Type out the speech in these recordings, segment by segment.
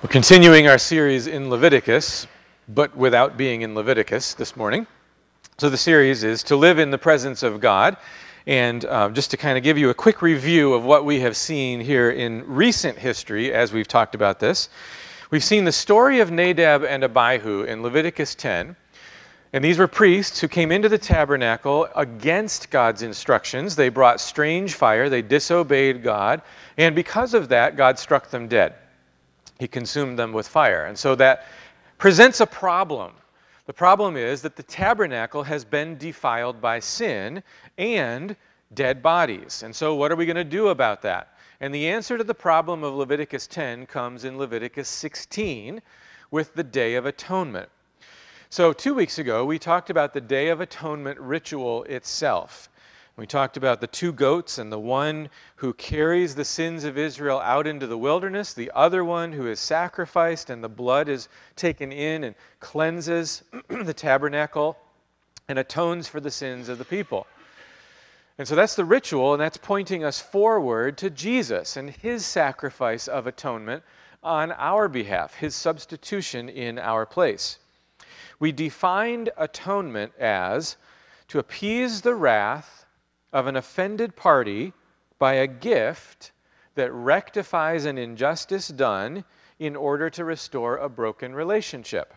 We're continuing our series in Leviticus, but without being in Leviticus this morning. So the series is To Live in the Presence of God. And uh, just to kind of give you a quick review of what we have seen here in recent history as we've talked about this, we've seen the story of Nadab and Abihu in Leviticus 10. And these were priests who came into the tabernacle against God's instructions. They brought strange fire, they disobeyed God, and because of that, God struck them dead he consumed them with fire. And so that presents a problem. The problem is that the tabernacle has been defiled by sin and dead bodies. And so, what are we going to do about that? And the answer to the problem of Leviticus 10 comes in Leviticus 16 with the Day of Atonement. So, two weeks ago, we talked about the Day of Atonement ritual itself. We talked about the two goats and the one who carries the sins of Israel out into the wilderness, the other one who is sacrificed and the blood is taken in and cleanses the tabernacle and atones for the sins of the people. And so that's the ritual, and that's pointing us forward to Jesus and his sacrifice of atonement on our behalf, his substitution in our place. We defined atonement as to appease the wrath of an offended party by a gift that rectifies an injustice done in order to restore a broken relationship.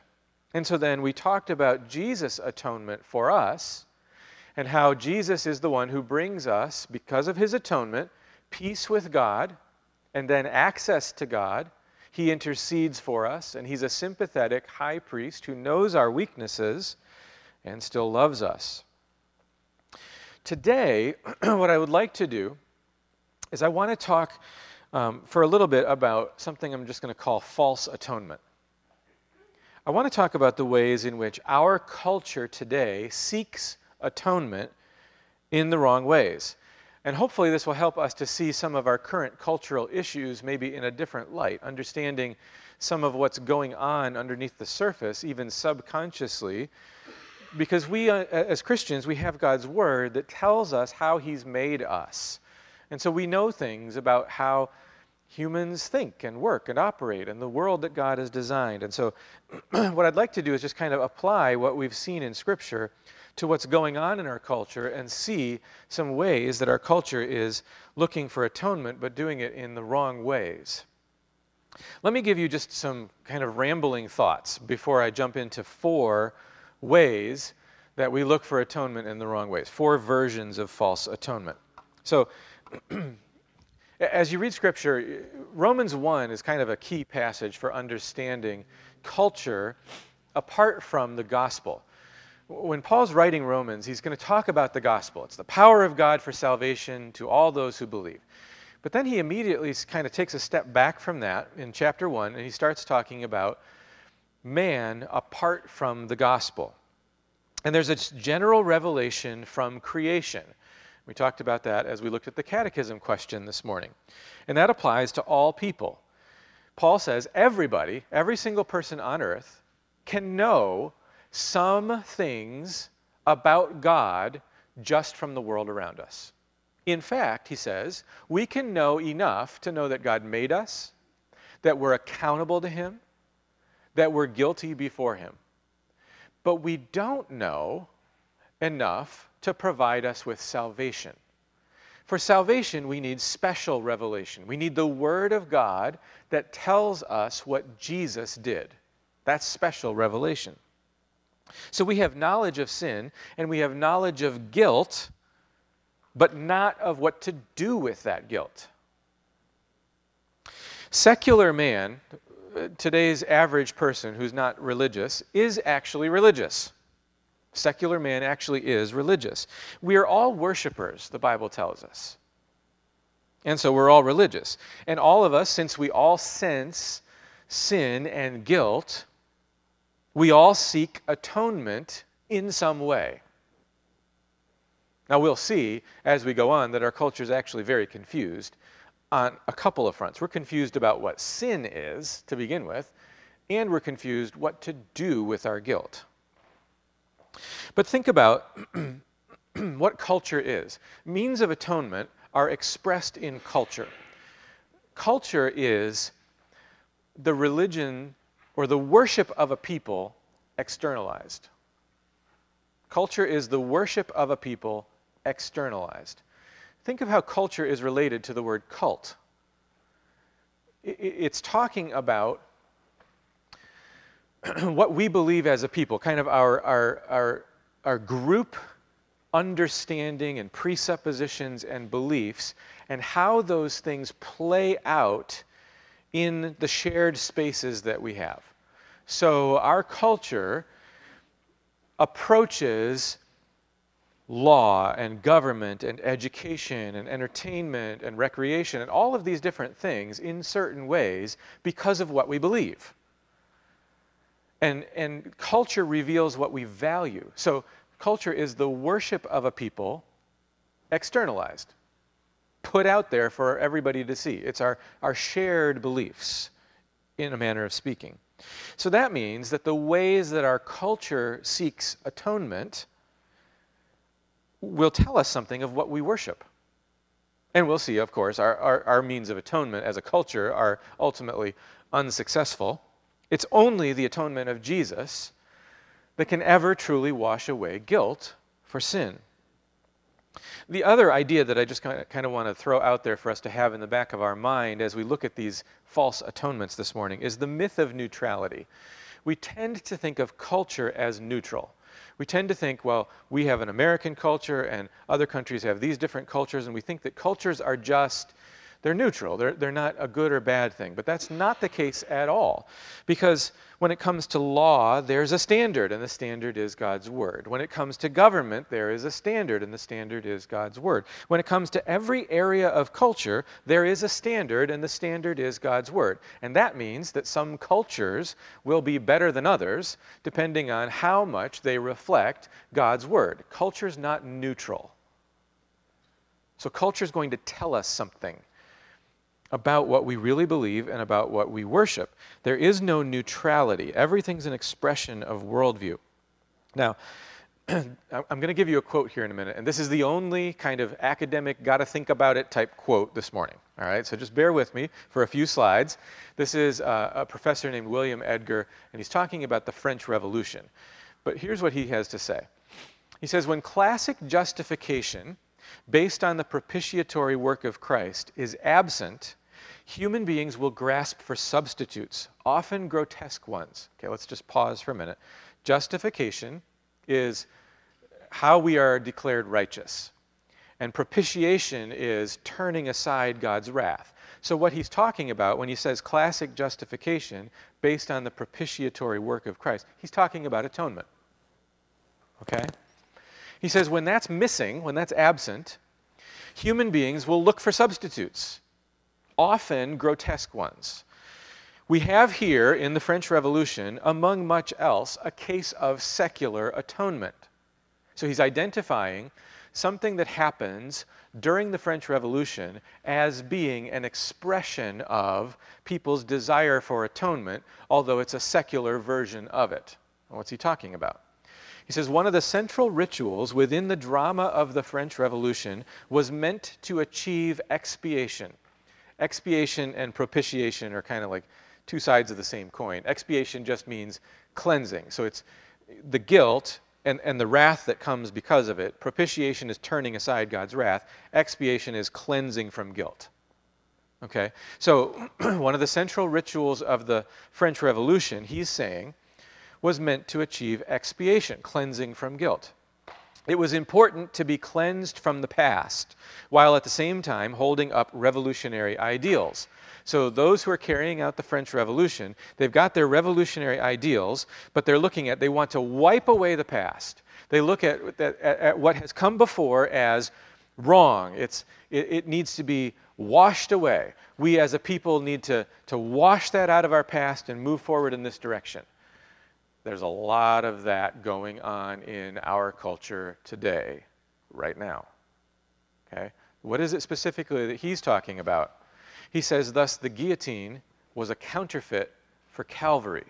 And so then we talked about Jesus' atonement for us and how Jesus is the one who brings us, because of his atonement, peace with God and then access to God. He intercedes for us, and he's a sympathetic high priest who knows our weaknesses and still loves us. Today, what I would like to do is I want to talk um, for a little bit about something I'm just going to call false atonement. I want to talk about the ways in which our culture today seeks atonement in the wrong ways. And hopefully, this will help us to see some of our current cultural issues maybe in a different light, understanding some of what's going on underneath the surface, even subconsciously, because we, uh, as Christians, we have God's Word that tells us how He's made us. And so we know things about how humans think and work and operate and the world that God has designed. And so, what I'd like to do is just kind of apply what we've seen in Scripture to what's going on in our culture and see some ways that our culture is looking for atonement but doing it in the wrong ways. Let me give you just some kind of rambling thoughts before I jump into four ways that we look for atonement in the wrong ways, four versions of false atonement. So, as you read scripture, Romans 1 is kind of a key passage for understanding culture apart from the gospel. When Paul's writing Romans, he's going to talk about the gospel. It's the power of God for salvation to all those who believe. But then he immediately kind of takes a step back from that in chapter 1 and he starts talking about man apart from the gospel. And there's a general revelation from creation. We talked about that as we looked at the catechism question this morning. And that applies to all people. Paul says everybody, every single person on earth, can know some things about God just from the world around us. In fact, he says, we can know enough to know that God made us, that we're accountable to Him, that we're guilty before Him. But we don't know enough to provide us with salvation. For salvation, we need special revelation. We need the Word of God that tells us what Jesus did. That's special revelation. So we have knowledge of sin and we have knowledge of guilt, but not of what to do with that guilt. Secular man, today's average person who's not religious is actually religious. Secular man actually is religious. We are all worshipers, the Bible tells us. And so we're all religious. And all of us, since we all sense sin and guilt, we all seek atonement in some way. Now, we'll see as we go on that our culture is actually very confused on a couple of fronts. We're confused about what sin is to begin with, and we're confused what to do with our guilt. But think about what culture is. Means of atonement are expressed in culture. Culture is the religion or the worship of a people externalized. Culture is the worship of a people externalized. Think of how culture is related to the word cult. It's talking about what we believe as a people, kind of our, our, our, our group understanding and presuppositions and beliefs, and how those things play out in the shared spaces that we have. So, our culture approaches law and government and education and entertainment and recreation and all of these different things in certain ways because of what we believe. And, and culture reveals what we value. So, culture is the worship of a people externalized, put out there for everybody to see. It's our, our shared beliefs, in a manner of speaking. So that means that the ways that our culture seeks atonement will tell us something of what we worship. And we'll see, of course, our, our, our means of atonement as a culture are ultimately unsuccessful. It's only the atonement of Jesus that can ever truly wash away guilt for sin. The other idea that I just kind of, kind of want to throw out there for us to have in the back of our mind as we look at these false atonements this morning is the myth of neutrality. We tend to think of culture as neutral. We tend to think, well, we have an American culture and other countries have these different cultures, and we think that cultures are just they're neutral. They're, they're not a good or bad thing. But that's not the case at all. Because when it comes to law, there's a standard, and the standard is God's Word. When it comes to government, there is a standard, and the standard is God's Word. When it comes to every area of culture, there is a standard, and the standard is God's Word. And that means that some cultures will be better than others, depending on how much they reflect God's Word. Culture's not neutral. So culture is going to tell us something about what we really believe and about what we worship. There is no neutrality, everything's an expression of worldview. Now, I'm going to give you a quote here in a minute, and this is the only kind of academic, gotta think about it type quote this morning. All right, so just bear with me for a few slides. This is uh, a professor named William Edgar, and he's talking about the French Revolution. But here's what he has to say He says, When classic justification, based on the propitiatory work of Christ, is absent, human beings will grasp for substitutes, often grotesque ones. Okay, let's just pause for a minute. Justification is how we are declared righteous. And propitiation is turning aside God's wrath. So, what he's talking about when he says classic justification based on the propitiatory work of Christ, he's talking about atonement. Okay? He says when that's missing, when that's absent, human beings will look for substitutes often grotesque ones. We have here in the French Revolution, among much else, a case of secular atonement. So he's identifying something that happens during the French Revolution as being an expression of people's desire for atonement, although it's a secular version of it. What's he talking about? He says one of the central rituals within the drama of the French Revolution was meant to achieve expiation expiation and propitiation are kind of like two sides of the same coin. Expiation just means cleansing. So it's the guilt and, and the wrath that comes because of it. Propitiation is turning aside God's wrath. Expiation is cleansing from guilt. Okay? So, one of the central rituals of the French Revolution, he's saying, was meant to achieve expiation, cleansing from guilt. It was important to be cleansed from the past, while at the same time holding up revolutionary ideals. So, those who are carrying out the French Revolution, they've got their revolutionary ideals, but they're looking at, they want to wipe away the past. They look at, at, at what has come before as wrong. It's, it, it needs to be washed away. We as a people need to, to wash that out of our past and move forward in this direction. There's a lot of that going on in our culture today, right now. Okay? What is it specifically that he's talking about? He says, Thus, the guillotine was a counterfeit for Calvary.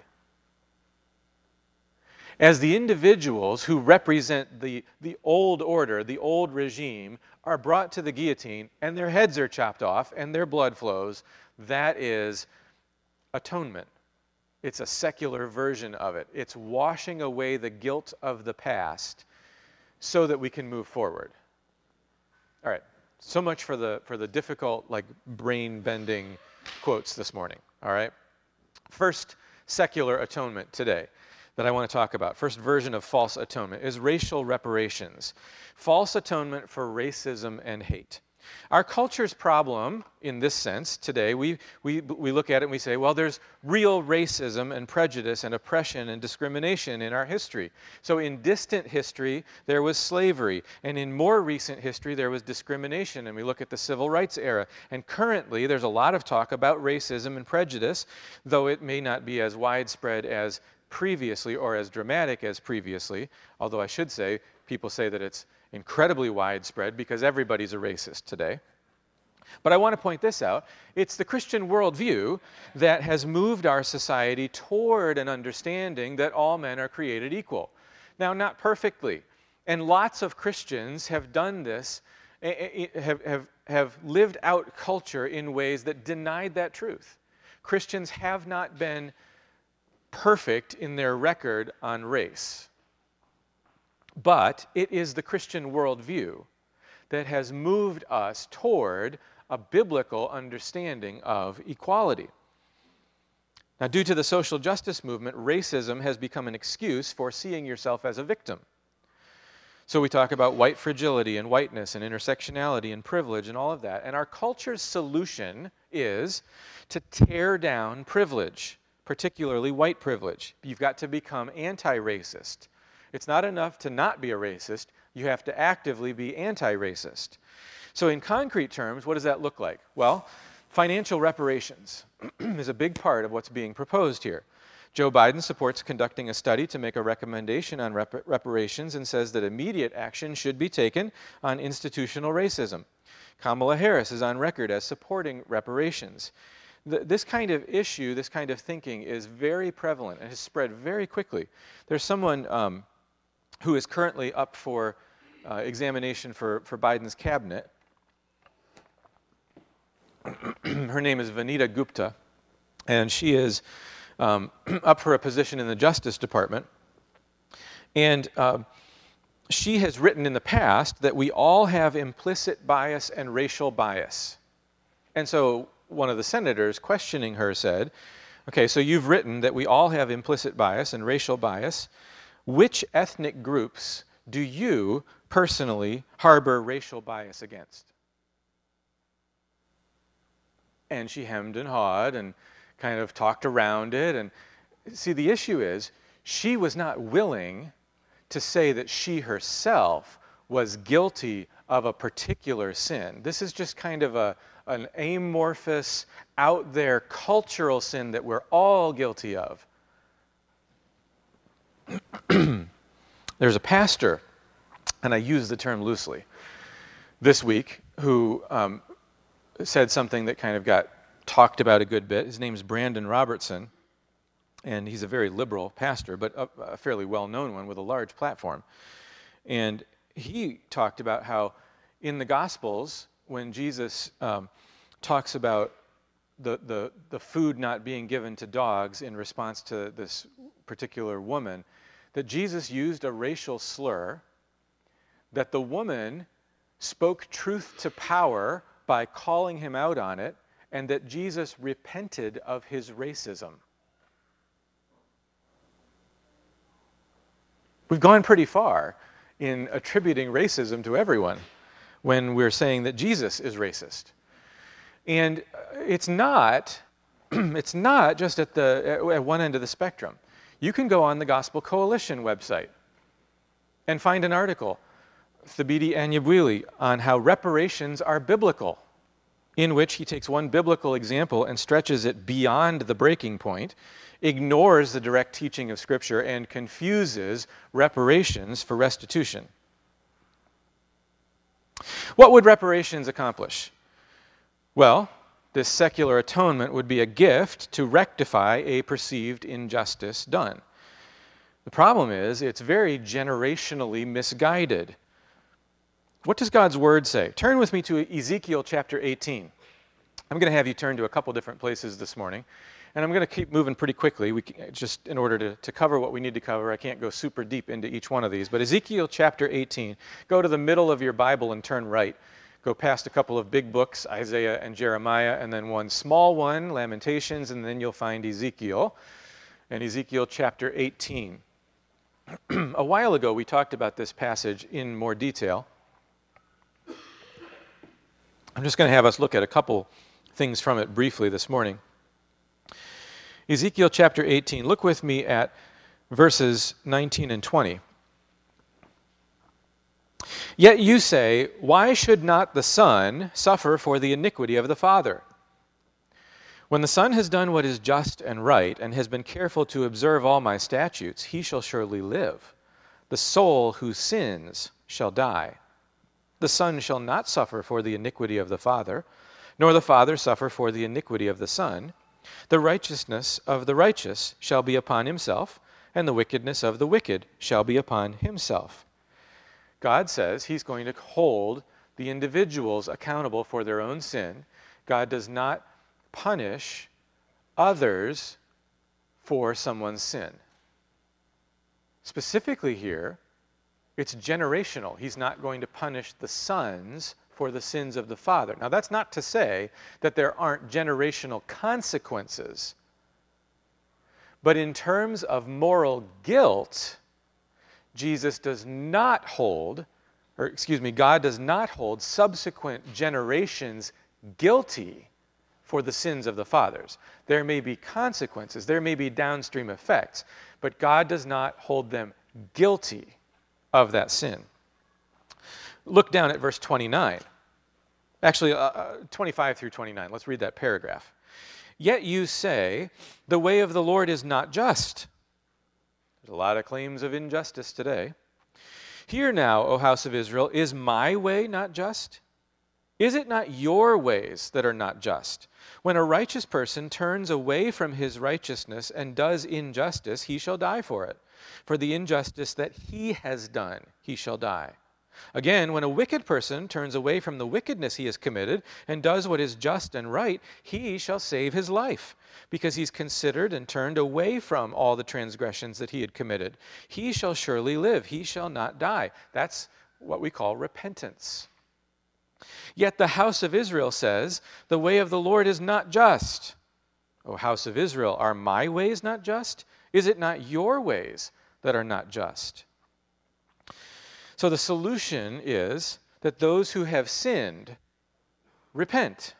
As the individuals who represent the, the old order, the old regime, are brought to the guillotine and their heads are chopped off and their blood flows, that is atonement. It's a secular version of it. It's washing away the guilt of the past so that we can move forward. All right. So much for the for the difficult like brain bending quotes this morning, all right? First secular atonement today that I want to talk about, first version of false atonement, is racial reparations. False atonement for racism and hate. Our culture's problem, in this sense, today, we, we, we look at it and we say, well, there's real racism and prejudice and oppression and discrimination in our history. So, in distant history, there was slavery. And in more recent history, there was discrimination. And we look at the civil rights era. And currently, there's a lot of talk about racism and prejudice, though it may not be as widespread as previously or as dramatic as previously. Although I should say, people say that it's incredibly widespread because everybody's a racist today. But I want to point this out. It's the Christian worldview that has moved our society toward an understanding that all men are created equal. Now, not perfectly. And lots of Christians have done this, eh, eh, have, have, have lived out culture in ways that denied that truth. Christians have not been perfect in their record on race. But it is the Christian worldview that has moved us toward a biblical understanding of equality. Now, due to the social justice movement, racism has become an excuse for seeing yourself as a victim. So we talk about white fragility and whiteness and intersectionality and privilege and all of that. And our culture's solution is to tear down privilege, particularly white privilege. You've got to become anti racist. It's not enough to not be a racist, you have to actively be anti racist. So, in concrete terms, what does that look like? Well, financial reparations is a big part of what's being proposed here. Joe Biden supports conducting a study to make a recommendation on rep- reparations and says that immediate action should be taken on institutional racism. Kamala Harris is on record as supporting reparations. this kind of issue, this kind of thinking is very prevalent and has spread very quickly. There's someone um, who is currently up for uh, examination for, for Biden's cabinet. Her name is Vanita Gupta, and she is um, up for a position in the Justice Department. And uh, she has written in the past that we all have implicit bias and racial bias. And so one of the senators questioning her said, Okay, so you've written that we all have implicit bias and racial bias. Which ethnic groups do you personally harbor racial bias against? And she hemmed and hawed and kind of talked around it. And see, the issue is she was not willing to say that she herself was guilty of a particular sin. This is just kind of a, an amorphous, out there cultural sin that we're all guilty of. There's a pastor, and I use the term loosely, this week who um, said something that kind of got talked about a good bit. His name is Brandon Robertson, and he's a very liberal pastor, but a, a fairly well known one with a large platform. And he talked about how in the Gospels, when Jesus um, talks about the, the, the food not being given to dogs in response to this particular woman, that Jesus used a racial slur, that the woman spoke truth to power by calling him out on it, and that Jesus repented of his racism. We've gone pretty far in attributing racism to everyone when we're saying that Jesus is racist. And it's not, it's not just at, the, at one end of the spectrum. You can go on the Gospel Coalition website and find an article, Thabiti Anyabwile, on how reparations are biblical, in which he takes one biblical example and stretches it beyond the breaking point, ignores the direct teaching of Scripture, and confuses reparations for restitution. What would reparations accomplish? Well, this secular atonement would be a gift to rectify a perceived injustice done. The problem is, it's very generationally misguided. What does God's word say? Turn with me to Ezekiel chapter 18. I'm going to have you turn to a couple different places this morning. And I'm going to keep moving pretty quickly, we can, just in order to, to cover what we need to cover. I can't go super deep into each one of these. But Ezekiel chapter 18, go to the middle of your Bible and turn right. Go past a couple of big books, Isaiah and Jeremiah, and then one small one, Lamentations, and then you'll find Ezekiel. And Ezekiel chapter 18. a while ago, we talked about this passage in more detail. I'm just going to have us look at a couple things from it briefly this morning. Ezekiel chapter 18, look with me at verses 19 and 20. Yet you say, Why should not the Son suffer for the iniquity of the Father? When the Son has done what is just and right, and has been careful to observe all my statutes, he shall surely live. The soul who sins shall die. The Son shall not suffer for the iniquity of the Father, nor the Father suffer for the iniquity of the Son. The righteousness of the righteous shall be upon himself, and the wickedness of the wicked shall be upon himself. God says he's going to hold the individuals accountable for their own sin. God does not punish others for someone's sin. Specifically here, it's generational. He's not going to punish the sons for the sins of the father. Now, that's not to say that there aren't generational consequences. But in terms of moral guilt, Jesus does not hold, or excuse me, God does not hold subsequent generations guilty for the sins of the fathers. There may be consequences, there may be downstream effects, but God does not hold them guilty of that sin. Look down at verse 29. Actually, uh, uh 25 through 29. Let's read that paragraph. Yet you say, The way of the Lord is not just. There's a lot of claims of injustice today. Hear now, O house of Israel, is my way not just? Is it not your ways that are not just? When a righteous person turns away from his righteousness and does injustice, he shall die for it. For the injustice that he has done, he shall die. Again, when a wicked person turns away from the wickedness he has committed and does what is just and right, he shall save his life, because he's considered and turned away from all the transgressions that he had committed. He shall surely live, he shall not die. That's what we call repentance. Yet the house of Israel says, The way of the Lord is not just. O house of Israel, are my ways not just? Is it not your ways that are not just? So the solution is that those who have sinned repent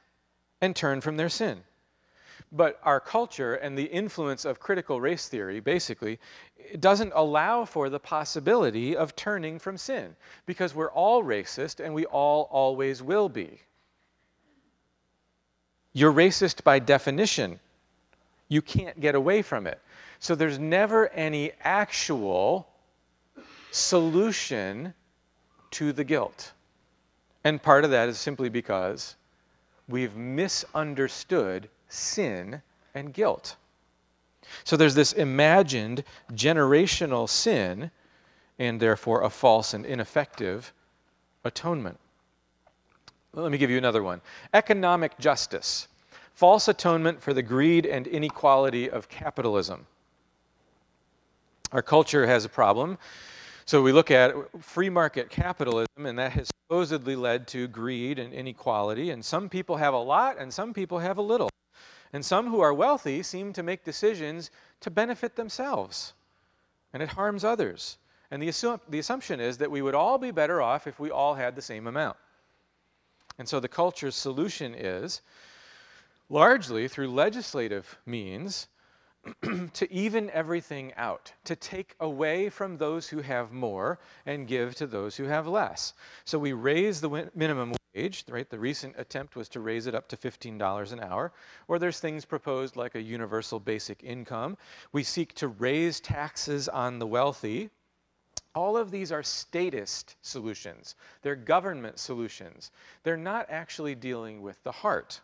and turn from their sin. But our culture and the influence of critical race theory basically doesn't allow for the possibility of turning from sin because we're all racist and we all always will be. You're racist by definition. You can't get away from it. So there's never any actual solution to the guilt. And part of that is simply because we've misunderstood sin and guilt. So there's this imagined generational sin and therefore a false and ineffective atonement. Let me give you another one economic justice, false atonement for the greed and inequality of capitalism. Our culture has a problem. So we look at free market capitalism, and that has supposedly led to greed and inequality. And some people have a lot, and some people have a little. And some who are wealthy seem to make decisions to benefit themselves, and it harms others. And the, the assumption is that we would all be better off if we all had the same amount. And so the culture's solution is largely through legislative means to even everything out, to take away from those who have more and give to those who have less. So we raise the minimum wage, right? The recent attempt was to raise it up to $15 an hour. Or there's things proposed like a universal basic income. We seek to raise taxes on the wealthy. All of these are statist solutions. They're government solutions. They're not actually dealing with the heart.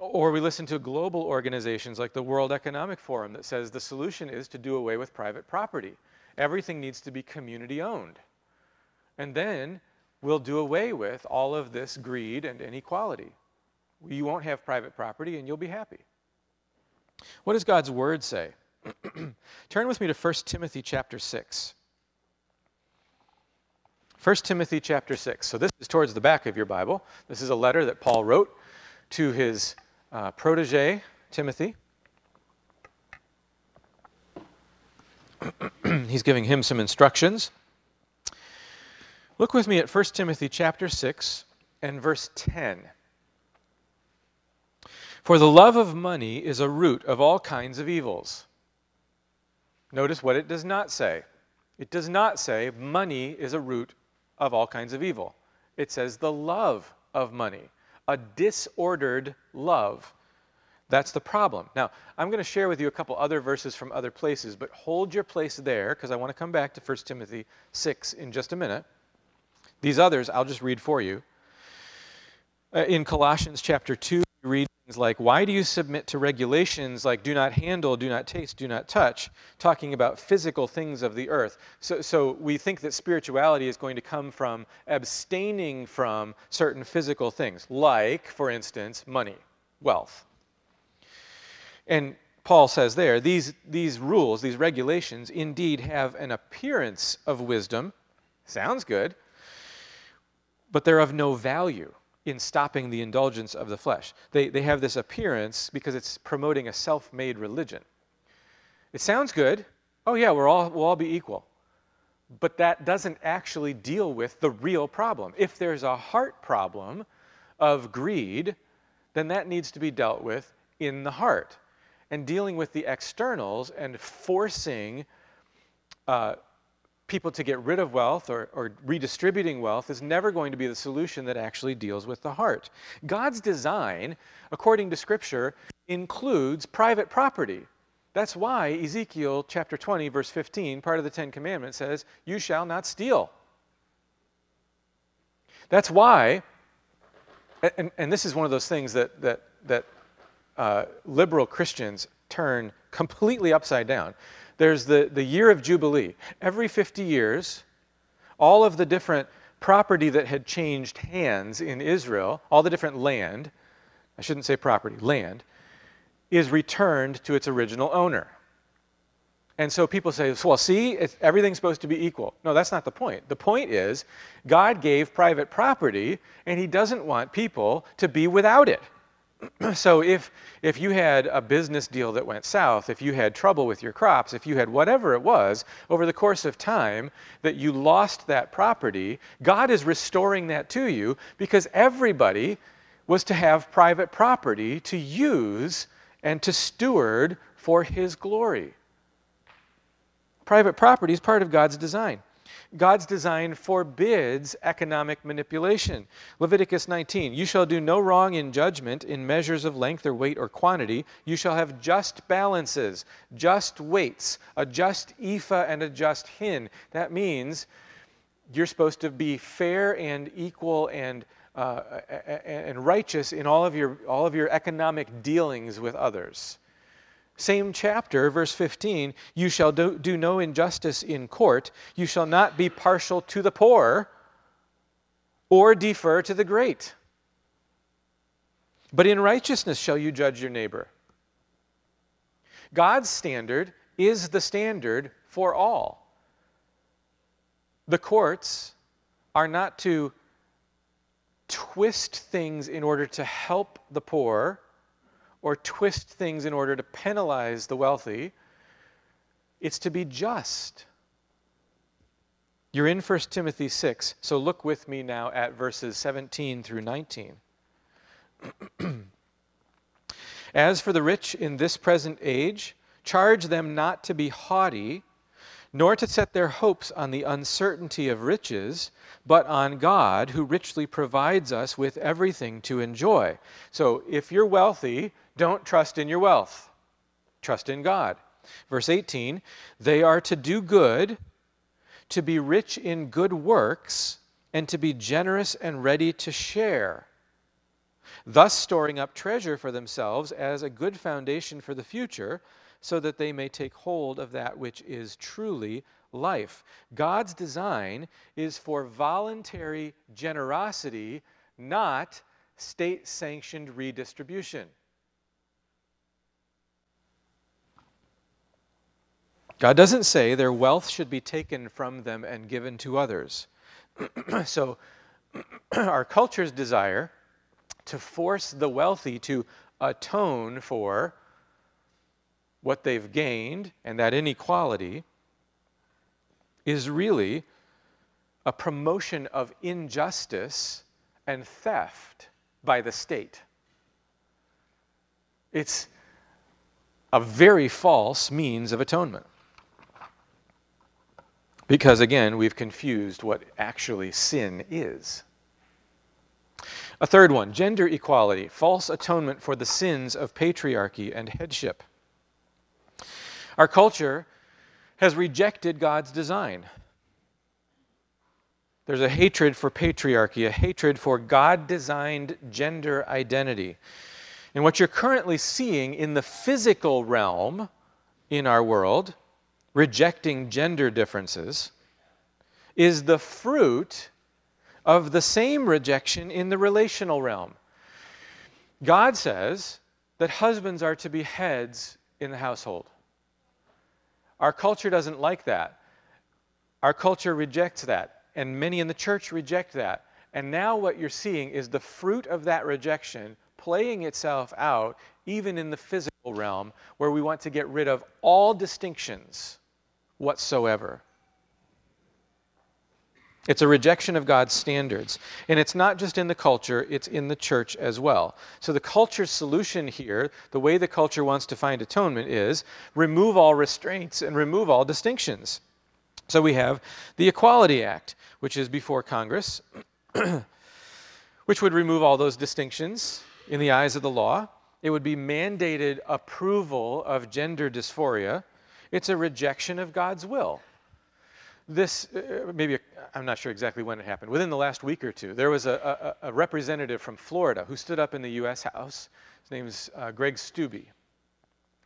Or we listen to global organizations like the World Economic Forum that says the solution is to do away with private property. Everything needs to be community owned. And then we'll do away with all of this greed and inequality. You won't have private property and you'll be happy. What does God's word say? Turn with me to 1 Timothy chapter 6. 1 Timothy chapter 6. So this is towards the back of your Bible. This is a letter that Paul wrote to his uh, protege, Timothy. He's giving him some instructions. Look with me at 1 Timothy chapter 6 and verse 10. For the love of money is a root of all kinds of evils. Notice what it does not say. It does not say money is a root of all kinds of evil. It says the love of money, a disordered love. That's the problem. Now, I'm going to share with you a couple other verses from other places, but hold your place there because I want to come back to 1 Timothy 6 in just a minute. These others I'll just read for you. Uh, in Colossians chapter 2, you read things like, Why do you submit to regulations like do not handle, do not taste, do not touch, talking about physical things of the earth? So, so we think that spirituality is going to come from abstaining from certain physical things, like, for instance, money, wealth. And Paul says there, these, these rules, these regulations, indeed have an appearance of wisdom. Sounds good. But they're of no value in stopping the indulgence of the flesh. They, they have this appearance because it's promoting a self made religion. It sounds good. Oh, yeah, we're all, we'll all be equal. But that doesn't actually deal with the real problem. If there's a heart problem of greed, then that needs to be dealt with in the heart. And dealing with the externals and forcing uh, people to get rid of wealth or, or redistributing wealth is never going to be the solution that actually deals with the heart. God's design, according to Scripture, includes private property. That's why Ezekiel chapter 20, verse 15, part of the Ten Commandments says, You shall not steal. That's why, and, and this is one of those things that, that, that uh, liberal Christians turn completely upside down there's the, the year of Jubilee. Every 50 years, all of the different property that had changed hands in Israel, all the different land, I shouldn't say property, land, is returned to its original owner. And so people say, well, see, everything's supposed to be equal. No, that's not the point. The point is, God gave private property, and He doesn't want people to be without it. so if if you had a business deal that went south, if you had trouble with your crops, if you had whatever it was over the course of time that you lost that property, God is restoring that to you because everybody was to have private property to use and to steward for his glory. Private property is part of God's design. God's design forbids economic manipulation. Leviticus 19 You shall do no wrong in judgment in measures of length or weight or quantity. You shall have just balances, just weights, a just ephah and a just hin. That means you're supposed to be fair and equal and uh, and righteous in all of your all of your economic dealings with others. Same chapter, verse 15 You shall do, do no injustice in court, you shall not be partial to the poor or defer to the great. But in righteousness shall you judge your neighbor. God's standard is the standard for all. The courts are not to twist things in order to help the poor or twist things in order to penalize the wealthy. It's to be just. You're in 1 Timothy 6, so look with me now at verses 17 through 19. As for the rich in this present age, charge them not to be haughty, nor to set their hopes on the uncertainty of riches, but on God, who richly provides us with everything to enjoy. So if you're wealthy, don't trust in your wealth, trust in God. Verse 18 they are to do good, to be rich in good works, and to be generous and ready to share, thus storing up treasure for themselves as a good foundation for the future, so that they may take hold of that which is truly life. God's design is for voluntary generosity, not state sanctioned redistribution. God doesn't say their wealth should be taken from them and given to others. so, our culture's desire to force the wealthy to atone for what they've gained and that inequality is really a promotion of injustice and theft by the state. It's a very false means of atonement. Because again, we've confused what actually sin is. A third one gender equality, false atonement for the sins of patriarchy and headship. Our culture has rejected God's design. There's a hatred for patriarchy, a hatred for God designed gender identity. And what you're currently seeing in the physical realm in our world, rejecting gender differences, is the fruit of the same rejection in the relational realm. God says that husbands are to be heads in the household. Our culture doesn't like that. Our culture rejects that, and many in the church reject that. And now what you're seeing is the fruit of that rejection playing itself out even in the physical realm where we want to get rid of all distinctions whatsoever. It's a rejection of God's standards. And it's not just in the culture, it's in the church as well. So, the culture's solution here, the way the culture wants to find atonement, is remove all restraints and remove all distinctions. So, we have the Equality Act, which is before Congress, which would remove all those distinctions in the eyes of the law. It would be mandated approval of gender dysphoria. It's a rejection of God's will this, uh, maybe, i am not sure exactly when it happened, within the last week or two, there was a, a, a representative from Florida who stood up in the U.S. House. His name is uh, Greg Steube.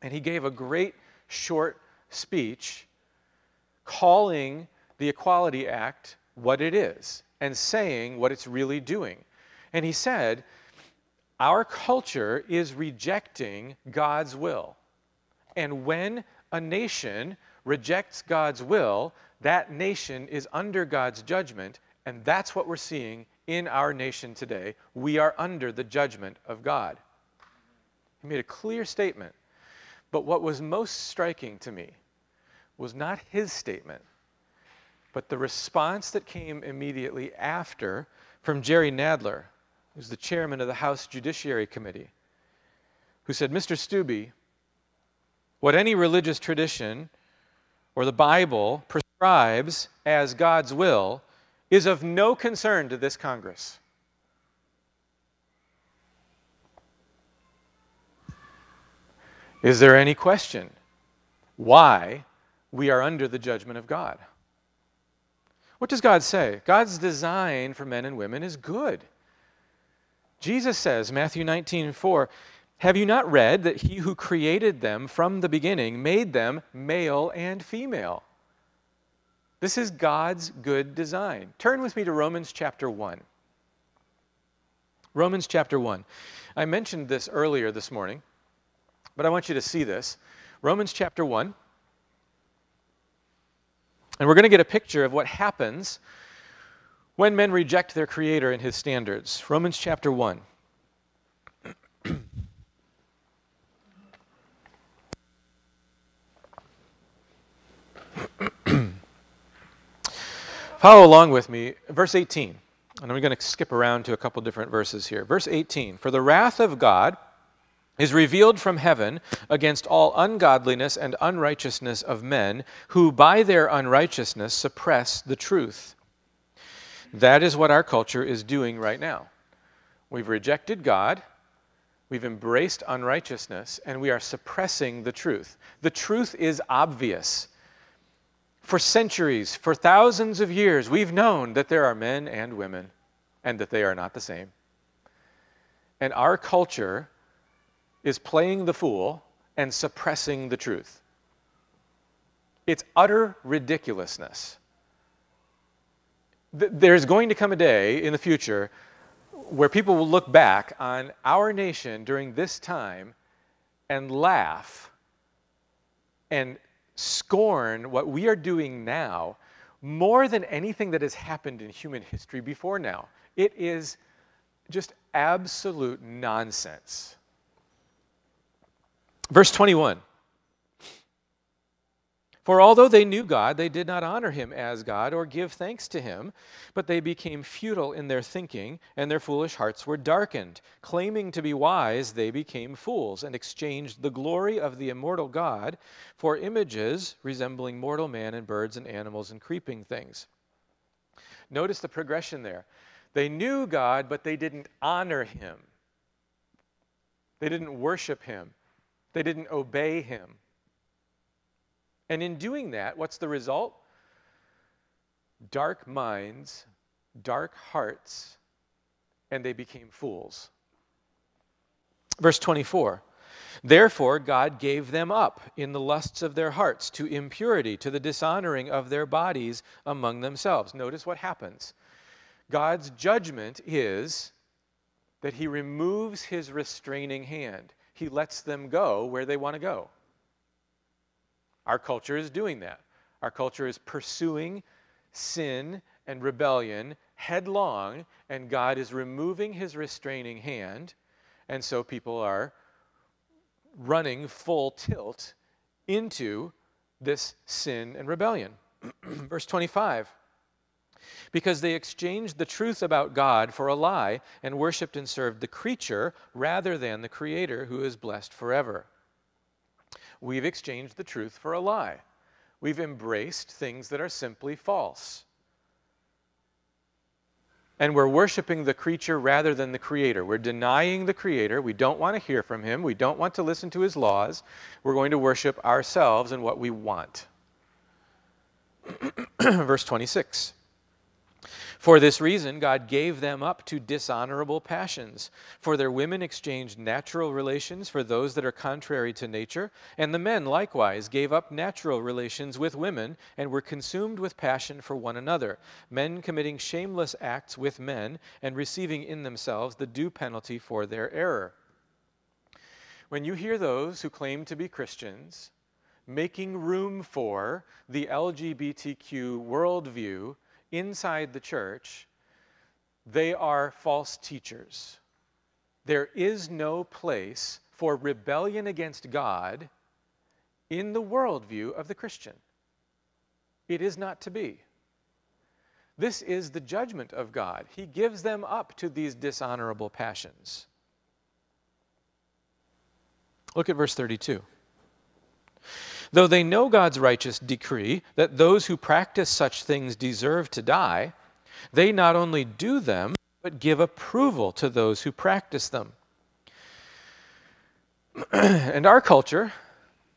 And he gave a great short speech calling the Equality Act what it is and saying what it's really doing. And he said, Our culture is rejecting God's will. And when a nation rejects God's will, that nation is under God's judgment, and that's what we're seeing in our nation today. We are under the judgment of God. He made a clear statement. But what was most striking to me was not his statement, but the response that came immediately after from Jerry Nadler, who's the chairman of the House Judiciary Committee, who said, Mr. Steube, what any religious tradition or the Bible prescribes as God's will is of no concern to this Congress. Is there any question why we are under the judgment of God? What does God say? God's design for men and women is good. Jesus says, Matthew 19, 4, Have you not read that he who created them from the beginning made them male and female? This is God's good design. Turn with me to Romans chapter 1. Romans chapter 1. I mentioned this earlier this morning, but I want you to see this. Romans chapter 1. And we're going to get a picture of what happens when men reject their Creator and His standards. Romans chapter 1. Follow along with me. Verse 18. And I'm going to skip around to a couple different verses here. Verse 18 For the wrath of God is revealed from heaven against all ungodliness and unrighteousness of men who by their unrighteousness suppress the truth. That is what our culture is doing right now. We've rejected God, we've embraced unrighteousness, and we are suppressing the truth. The truth is obvious. For centuries, for thousands of years, we've known that there are men and women and that they are not the same. And our culture is playing the fool and suppressing the truth. It's utter ridiculousness. There's going to come a day in the future where people will look back on our nation during this time and laugh and scorn what we are doing now more than anything that has happened in human history before now. It is just absolute nonsense. Verse 21 For although they knew God, they did not honor him as God or give thanks to him, but they became futile in their thinking, and their foolish hearts were darkened. Claiming to be wise, they became fools, and exchanged the glory of the immortal God for images resembling mortal man and birds and animals and creeping things. Notice the progression there. They knew God, but they didn't honor him. They didn't worship him. They didn't obey him. And in doing that, what's the result? Dark minds, dark hearts, and they became fools. Verse 24 Therefore, God gave them up in the lusts of their hearts to impurity, to the dishonoring of their bodies among themselves. Notice what happens. God's judgment is that He removes His restraining hand he lets them go where they want to go. Our culture is doing that. Our culture is pursuing sin and rebellion headlong, and God is removing his restraining hand, and so people are running full tilt into this sin and rebellion. Verse 25 because they exchanged the truth about God for a lie and worshiped and served the creature rather than the Creator who is blessed forever. We've exchanged the truth for a lie. We've embraced things that are simply false. And we're worshiping the creature rather than the Creator. We're denying the Creator. We don't want to hear from Him. We don't want to listen to His laws. We're going to worship ourselves and what we want. Verse 26. For this reason, God gave them up to dishonorable passions. For their women exchanged natural relations for those that are contrary to nature, and the men likewise gave up natural relations with women and were consumed with passion for one another, men committing shameless acts with men and receiving in themselves the due penalty for their error. When you hear those who claim to be Christians making room for the LGBTQ worldview, inside the church, they are false teachers. There is no place for rebellion against God in the worldview of the Christian. It is not to be. This is the judgment of God. He gives them up to these dishonorable passions. Look at verse 32. Though they know God's righteous decree that those who practice such things deserve to die, they not only do them, but give approval to those who practice them. and our culture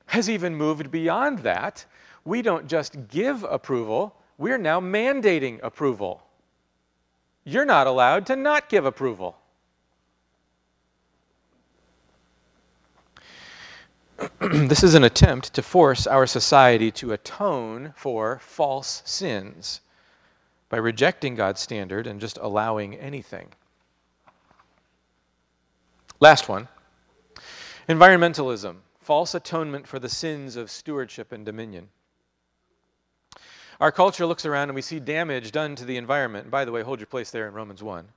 has even moved beyond that. We don't just give approval, we're now mandating approval. You're not allowed to not give approval. this is an attempt to force our society to atone for false sins by rejecting God's standard and just allowing anything. Last one environmentalism, false atonement for the sins of stewardship and dominion. Our culture looks around and we see damage done to the environment. And by the way, hold your place there in Romans 1.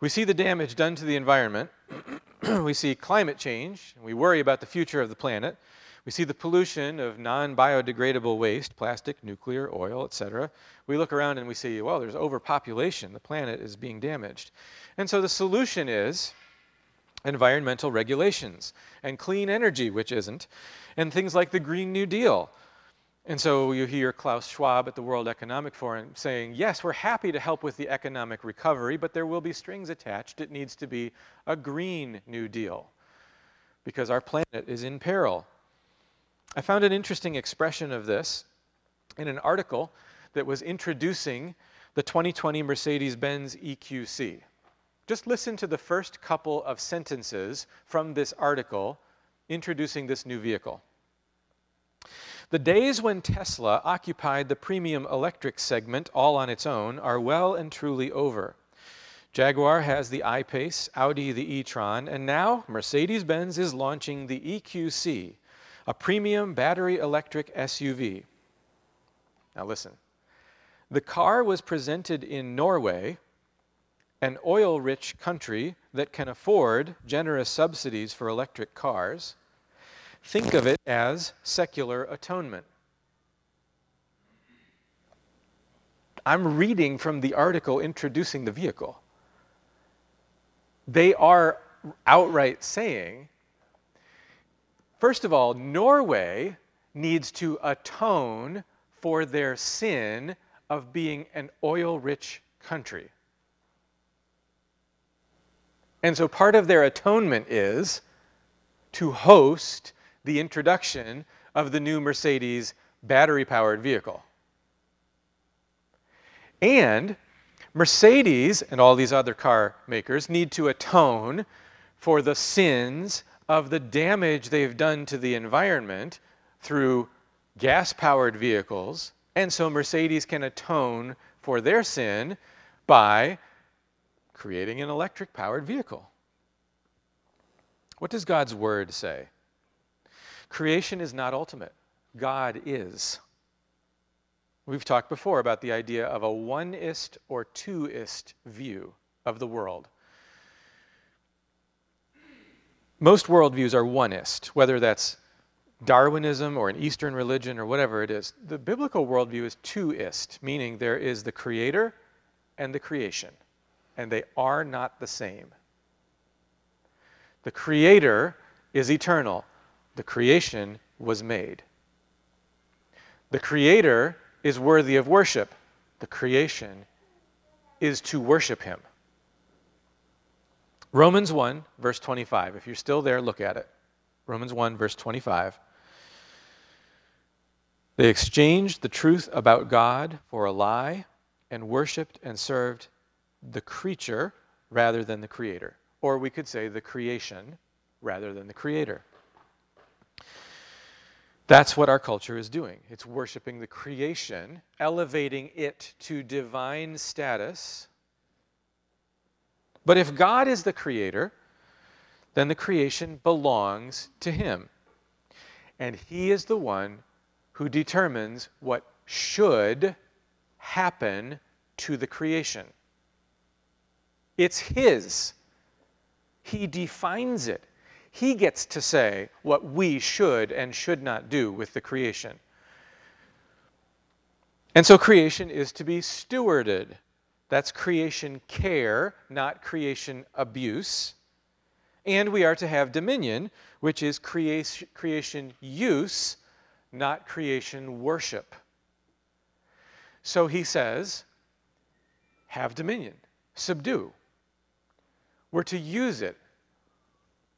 We see the damage done to the environment. we see climate change. We worry about the future of the planet. We see the pollution of non biodegradable waste, plastic, nuclear, oil, etc. We look around and we see, well, there's overpopulation. The planet is being damaged. And so the solution is environmental regulations and clean energy, which isn't, and things like the Green New Deal and so you hear Klaus Schwab at the World Economic Forum saying, yes, we're happy to help with the economic recovery, but there will be strings attached. It needs to be a Green New Deal because our planet is in peril. I found an interesting expression of this in an article that was introducing the 2020 Mercedes Benz EQC. Just listen to the first couple of sentences from this article introducing this new vehicle. The days when Tesla occupied the premium electric segment all on its own are well and truly over. Jaguar has the I-Pace, Audi the e-tron, and now Mercedes-Benz is launching the EQC, a premium battery electric SUV. Now, listen. The car was presented in Norway, an oil rich country that can afford generous subsidies for electric cars. Think of it as secular atonement. I'm reading from the article introducing the vehicle. They are outright saying, first of all, Norway needs to atone for their sin of being an oil rich country. And so part of their atonement is to host the introduction of the new Mercedes battery powered vehicle. And Mercedes and all these other car makers need to atone for the sins of the damage they've done to the environment through gas powered vehicles. And so Mercedes can atone for their sin by creating an electric powered vehicle. What does God's word say? Creation is not ultimate, God is. We've talked before about the idea of a oneist or twoist view of the world. Most worldviews are oneist, whether that's Darwinism or an Eastern religion or whatever it is. The biblical worldview is twoist, meaning there is the creator and the creation, and they are not the same. The creator is eternal, the creation was made. The creator is worthy of worship. The creation is to worship him. Romans 1, verse 25. If you're still there, look at it. Romans 1, verse 25. They exchanged the truth about God for a lie and worshiped and served the creature rather than the creator. Or we could say the creation rather than the creator. That's what our culture is doing. It's worshiping the creation, elevating it to divine status. But if God is the creator, then the creation belongs to Him. And He is the one who determines what should happen to the creation. It's His. He defines it. He gets to say what we should and should not do with the creation. And so creation is to be stewarded. That's creation care, not creation abuse. And we are to have dominion, which is creation, use, not creation worship. So he says, have dominion, subdue. We're to use it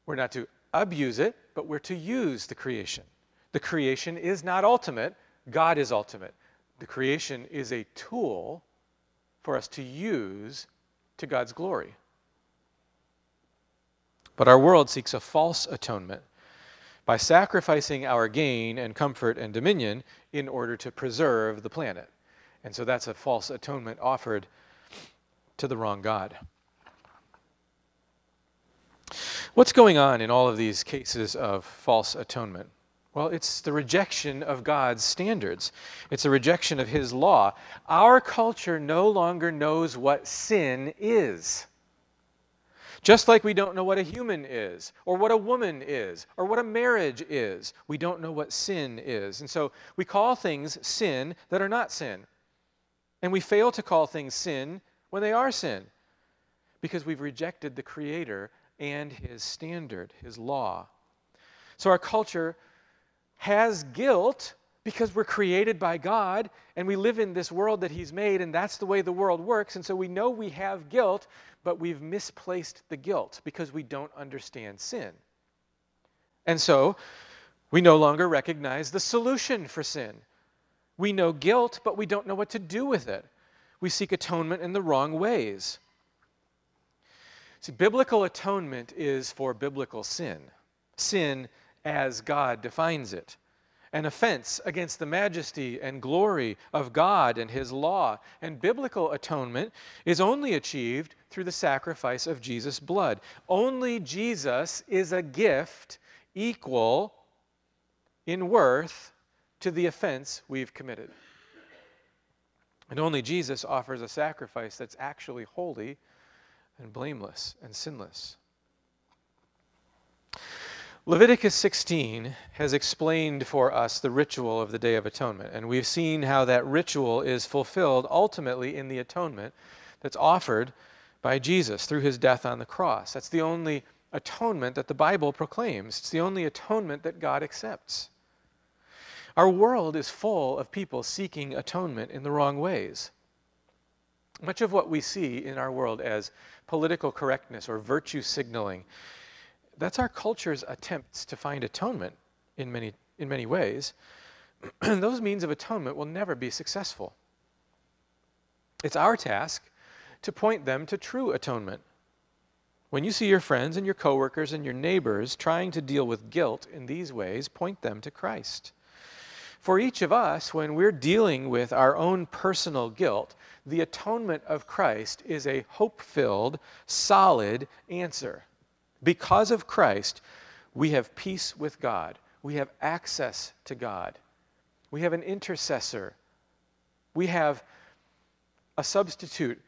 we're not to abuse it, but we're to use the creation. The creation is not ultimate, God is ultimate. The creation is a tool for us to use to God's glory. But our world seeks a false atonement by sacrificing our gain and comfort and dominion in order to preserve the planet. And so that's a false atonement offered to the wrong God. What's going on in all of these cases of false atonement? Well, it's the rejection of God's standards. It's a rejection of His law. Our culture no longer knows what sin is. Just like we don't know what a human is, or what a woman is, or what a marriage is, we don't know what sin is. And so we call things sin that are not sin. And we fail to call things sin when they are sin because we've rejected the Creator and his standard, his law. So our culture has guilt because we're created by God and we live in this world that He's made, and that's the way the world works. And so we know we have guilt, but we've misplaced the guilt because we don't understand sin. And so we no longer recognize the solution for sin. We know guilt, but we don't know what to do with it. We seek atonement in the wrong ways. See, biblical atonement is for biblical sin, sin as God defines it, an offense against the majesty and glory of God and His law. And biblical atonement is only achieved through the sacrifice of Jesus' blood. Only Jesus is a gift equal in worth to the offense we've committed. And only Jesus offers a sacrifice that's actually holy and blameless and sinless. Leviticus 16 has explained for us the ritual of the Day of Atonement, and we've seen how that ritual is fulfilled ultimately in the atonement that's offered by Jesus through his death on the cross. That's the only atonement that the Bible proclaims, it's the only atonement that God accepts. Our world is full of people seeking atonement in the wrong ways. Much of what we see in our world as political correctness or virtue signaling that's our culture's attempts to find atonement in many, in many ways. Those means of atonement will never be successful. It's our task to point them to true atonement. When you see your friends and your coworkers and your neighbors trying to deal with guilt in these ways, point them to Christ. For each of us, when we're dealing with our own personal guilt, the atonement of Christ is a hope filled, solid answer. Because of Christ, we have peace with God. We have access to God. We have an intercessor. We have a substitute,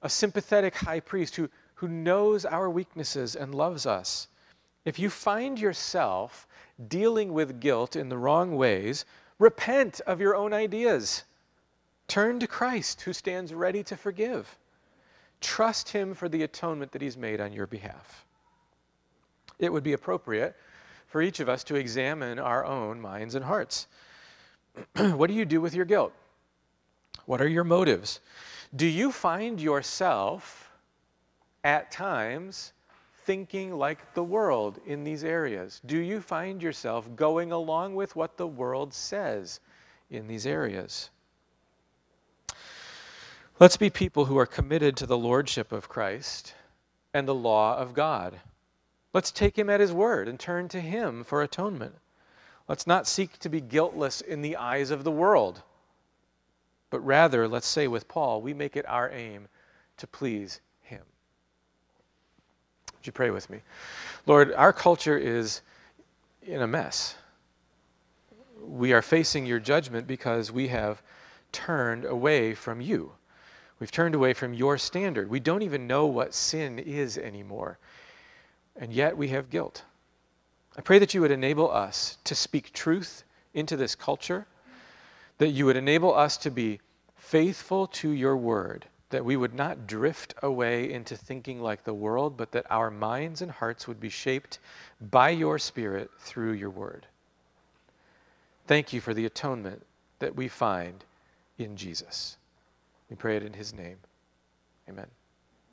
a sympathetic high priest who, who knows our weaknesses and loves us. If you find yourself dealing with guilt in the wrong ways, repent of your own ideas. Turn to Christ, who stands ready to forgive. Trust Him for the atonement that He's made on your behalf it would be appropriate for each of us to examine our own minds and hearts. what do you do with your guilt? What are your motives? Do you find yourself at times thinking like the world in these areas? Do you find yourself going along with what the world says in these areas? Let's be people who are committed to the lordship of Christ and the law of God. Let's take him at his word and turn to him for atonement. Let's not seek to be guiltless in the eyes of the world, but rather, let's say with Paul, we make it our aim to please you pray with me? Lord, our culture is in a mess. We are facing your judgment because we have turned away from you. We've turned away from your standard. We don't even know what sin is anymore and yet we have guilt. I pray that you would enable us to speak truth into this culture, that you would enable us to be faithful to your word, that we would not drift away into thinking like the world, but that our minds and hearts would be shaped by your Spirit through your word. Thank you for the atonement that we find in Jesus. We pray it in his name. Amen.